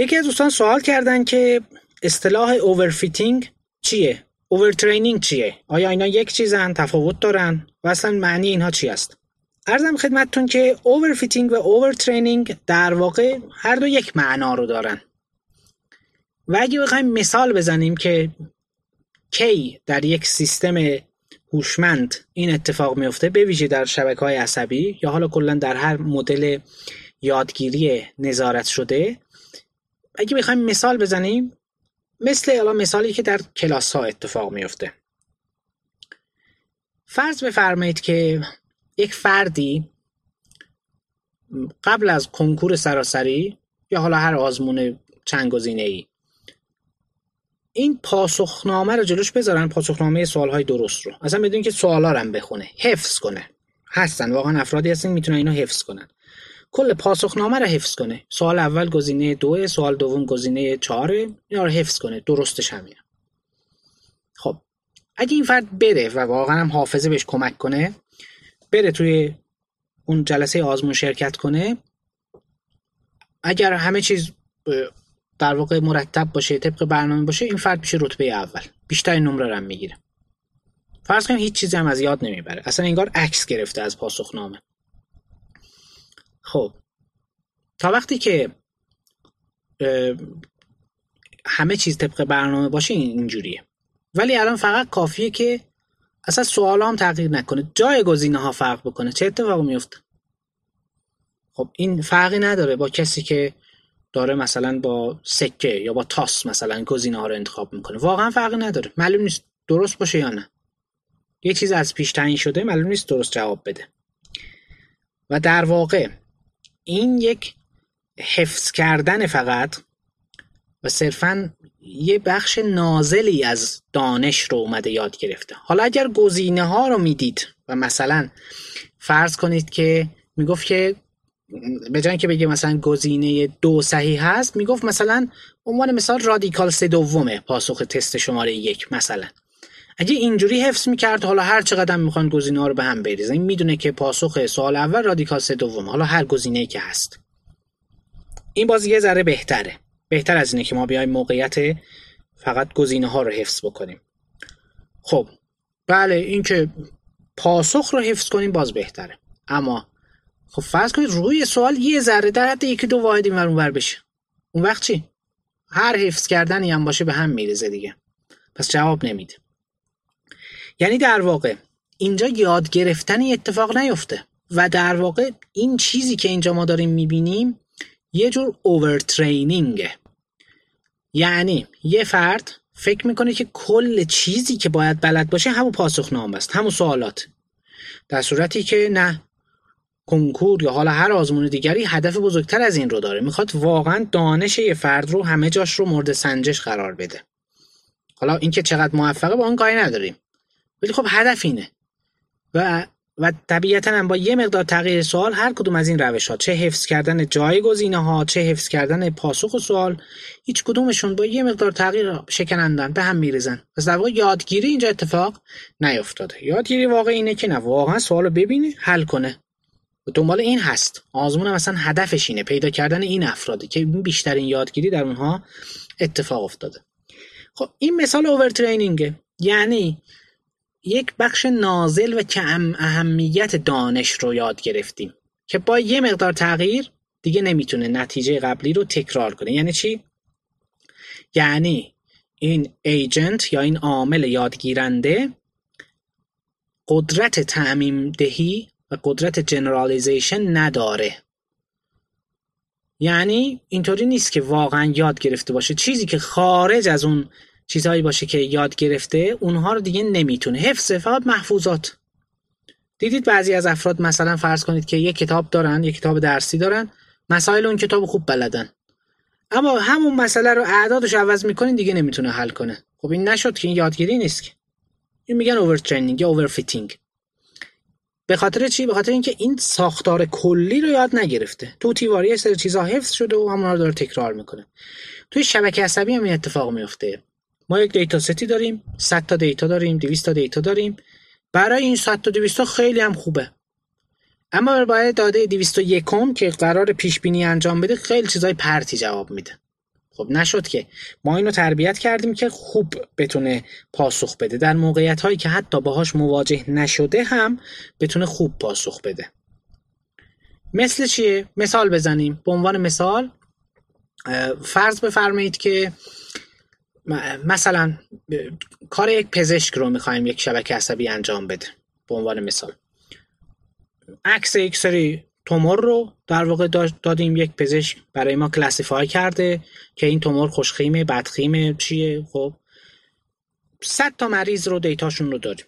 یکی از دوستان سوال کردن که اصطلاح overfitting چیه؟ overtraining چیه؟ آیا اینا یک چیزن؟ تفاوت دارن؟ و اصلا معنی اینها چی است؟ عرضم خدمتتون که overfitting و overtraining در واقع هر دو یک معنا رو دارن. و اگه بخوایم مثال بزنیم که کی در یک سیستم هوشمند این اتفاق میفته به ویژه در شبکه های عصبی یا حالا کلا در هر مدل یادگیری نظارت شده اگه بخوایم مثال بزنیم مثل الان مثالی که در کلاس ها اتفاق میفته فرض بفرمایید که یک فردی قبل از کنکور سراسری یا حالا هر آزمون چند گزینه ای این پاسخنامه رو جلوش بذارن پاسخنامه سوال های درست رو. اصلا بدون که سوالا رو بخونه. حفظ کنه. هستن واقعا افرادی هستن می‌تونن اینو حفظ کنن. کل پاسخنامه رو حفظ کنه. سوال اول گزینه دو سوال دوم گزینه چهاره اینا رو حفظ کنه. درستش همینه. خب اگه این فرد بره و واقعا هم حافظه بهش کمک کنه بره توی اون جلسه آزمون شرکت کنه اگر همه چیز در واقع مرتب باشه طبق برنامه باشه این فرد میشه رتبه اول. بیشتر نمره رو می‌گیره. فرض کنیم هیچ چیزی هم از یاد نمی‌بره. اصلا انگار عکس گرفته از پاسخنامه. خب تا وقتی که همه چیز طبق برنامه باشه اینجوریه. ولی الان فقط کافیه که اصلا سوال هم تغییر نکنه. جای گزینه ها فرق بکنه. چه اتفاقی میفته؟ خب این فرقی نداره با کسی که داره مثلا با سکه یا با تاس مثلا گزینه ها رو انتخاب می‌کنه. واقعا فرقی نداره. معلوم نیست درست باشه یا نه. یه چیز از پیش تعیین شده معلوم نیست درست جواب بده. و در واقع این یک حفظ کردن فقط و صرفا یه بخش نازلی از دانش رو اومده یاد گرفته. حالا اگر گزینه ها رو می‌دید و مثلا فرض کنید که می‌گفت که به جای که بگه مثلا گزینه دو صحیح هست می‌گفت مثلا عنوان مثال رادیکال سه دومه پاسخ تست شماره یک مثلا. اگه اینجوری حفظ می‌کرد حالا هر چقدر می‌خوان گزینه ها رو به هم بریزن. این می‌دونه که پاسخ سوال اول رادیکال سه دوم. حالا هر گزینه که هست. این بازی یه ذره بهتره. بهتر از اینه که ما بیایم موقعیت فقط گزینه ها رو حفظ بکنیم. خب بله این که پاسخ رو حفظ کنیم باز بهتره. اما خب فرض کنید روی سوال یه ذره در حد یکی دو واحد این ور بشه. اون وقت چی؟ هر حفظ کردنی هم باشه به هم میرزه دیگه. پس جواب نمیده. یعنی در واقع اینجا یاد گرفتنی اتفاق نیفته و در واقع این چیزی که اینجا ما داریم می‌بینیم یه جور اوورترینینگه یعنی یه فرد فکر می‌کنه که کل چیزی که باید بلد باشه همون پاسخنامه است همون سوالات. در صورتی که نه کنکور یا حالا هر آزمون دیگری هدف بزرگتر از این رو داره. می‌خواد واقعا دانش یه فرد رو همه جاش رو مورد سنجش قرار بده. حالا اینکه چقدر موفقه با اون کاری نداریم. ولی خب هدف اینه. و و طبیعتا هم با یه مقدار تغییر سوال هر کدوم از این روش ها چه حفظ کردن جای گزینه ها چه حفظ کردن پاسخ و سوال هیچ کدومشون با یه مقدار تغییر شکنندن به هم میریزن. پس در واقع یادگیری اینجا اتفاق نیفتاده. یادگیری واقع اینه که نه واقعا سوال رو ببینه حل کنه. دنبال این هست. آزمون هم مثلا هدفش اینه. پیدا کردن این افرادی که بیشترین یادگیری در اونها اتفاق افتاده. خب این مثال اوورترینینگه یعنی یک بخش نازل و کم اهمیت دانش رو یاد گرفتیم که با یه مقدار تغییر دیگه نمی‌تونه نتیجه قبلی رو تکرار کنه. یعنی چی؟ یعنی این ایجنت یا این عامل یادگیرنده قدرت تعمیم دهی و قدرت جنرالیزیشن نداره. یعنی اینطوری نیست که واقعا یاد گرفته باشه. چیزی که خارج از اون چیزهایی باشه که یاد گرفته اونها رو دیگه نمی‌تونه. حفظه فقط محفوظات. دیدید بعضی از افراد مثلا فرض کنید که یک کتاب دارن یک کتاب درسی دارن مسائل اون کتاب خوب بلدن. اما همون مسئله رو اعدادش عوض می‌کنین دیگه نمی‌تونه حل کنه. خب این نشد که این یادگیری نیست که. این میگن overtraining یا overfitting به خاطر چی؟ به خاطر اینکه این ساختار کلی رو یاد نگرفته. تو تیواری سر چیزا حفظ شده و همون رو داره تکرار می‌کنه. توی شبکه عصبی هم این اتفاق میفته ما یک دیتا ستی داریم 100 تا دیتا داریم 200 تا دیتا داریم. برای این 100 تا 200 تا خیلی هم خوبه. اما برای داده 201 که قرار پیش بینی انجام بده خیلی چیزای پرتی جواب میده. خب نشد که ما اینو تربیت کردیم که خوب بتونه پاسخ بده. در موقعیت هایی که حتی باهاش مواجه نشده هم بتونه خوب پاسخ بده. مثل چیه؟ مثال بزنیم. به عنوان مثال فرض بفرمایید که مثلا کار یک پزشک رو می‌خوایم یک شبکه عصبی انجام بده به عنوان مثال. عکس یک سری تومور رو در واقع دادیم یک پزشک برای ما کلاسیفای کرده که این تومور خوشخیمه بدخیمه چیه؟ خب. 100 تا مریض رو دیتاشون رو داریم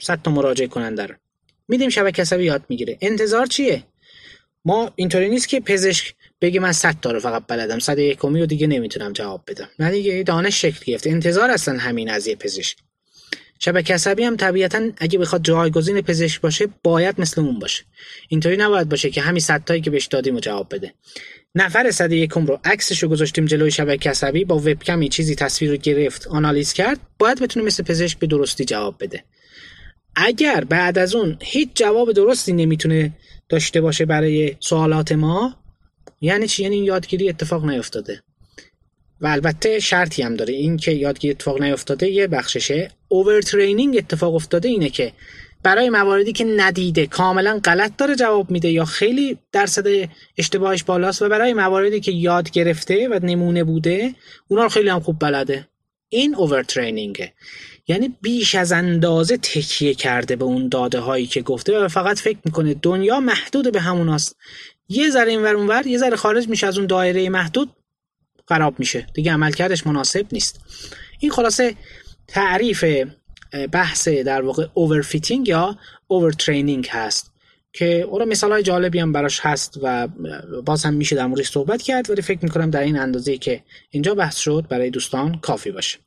100 تا مراجعه کننده رو. میدیم شبکه عصبی یاد می‌گیره. انتظار چیه؟ ما اینطوری نیست که پزشک بگه من 100 تا رو فقط بلدم. 101 کمی رو دیگه نمی‌تونم جواب بدم. نه دیگه دانش شکل گرفته. انتظار اصلا همین از یه پزشک. شبکه عصبی هم طبیعتا اگه بخواد جایگزین پزشک باشه باید مثل اون باشه. اینطوری نباید باشه که همین صد تایی که بهش دادیم جواب بده. نفر صد یکم رو عکسش رو گذاشتیم جلوی شبکه عصبی با وبکمی چیزی تصویر رو گرفت آنالیز کرد باید بتونه مثل پزشک به درستی جواب بده. اگر بعد از اون هیچ جواب درستی نمی‌تونه داشته باشه برای سوالات ما یعنی چی؟ یعنی یادگیری اتفاق نیفتاده. و البته شرطی هم داره. این که یادگیری اتفاق نیفتاده یه بخششه اوورترینینگ اتفاق افتاده اینه که برای مواردی که ندیده کاملا غلط داره جواب میده یا خیلی درصد اشتباهش بالاست و برای مواردی که یاد گرفته و نمونه بوده اونا رو خیلی هم خوب بلده. این اوورترینینگه یعنی بیش از اندازه تکیه کرده به اون داده هایی که گفته و فقط فکر می‌کنه دنیا محدود به هموناست یه ذره اینور اونور یه ذره خارج میشه از اون دایره محدود خراب میشه. دیگه عملکردش مناسب نیست. این خلاصه تعریف بحث در واقع overfitting یا overtraining هست. که اون مثال های جالبی هم براش هست و باز هم میشه در موردش صحبت کرد ولی فکر می‌کنم در این اندازه که اینجا بحث شد برای دوستان کافی باشه.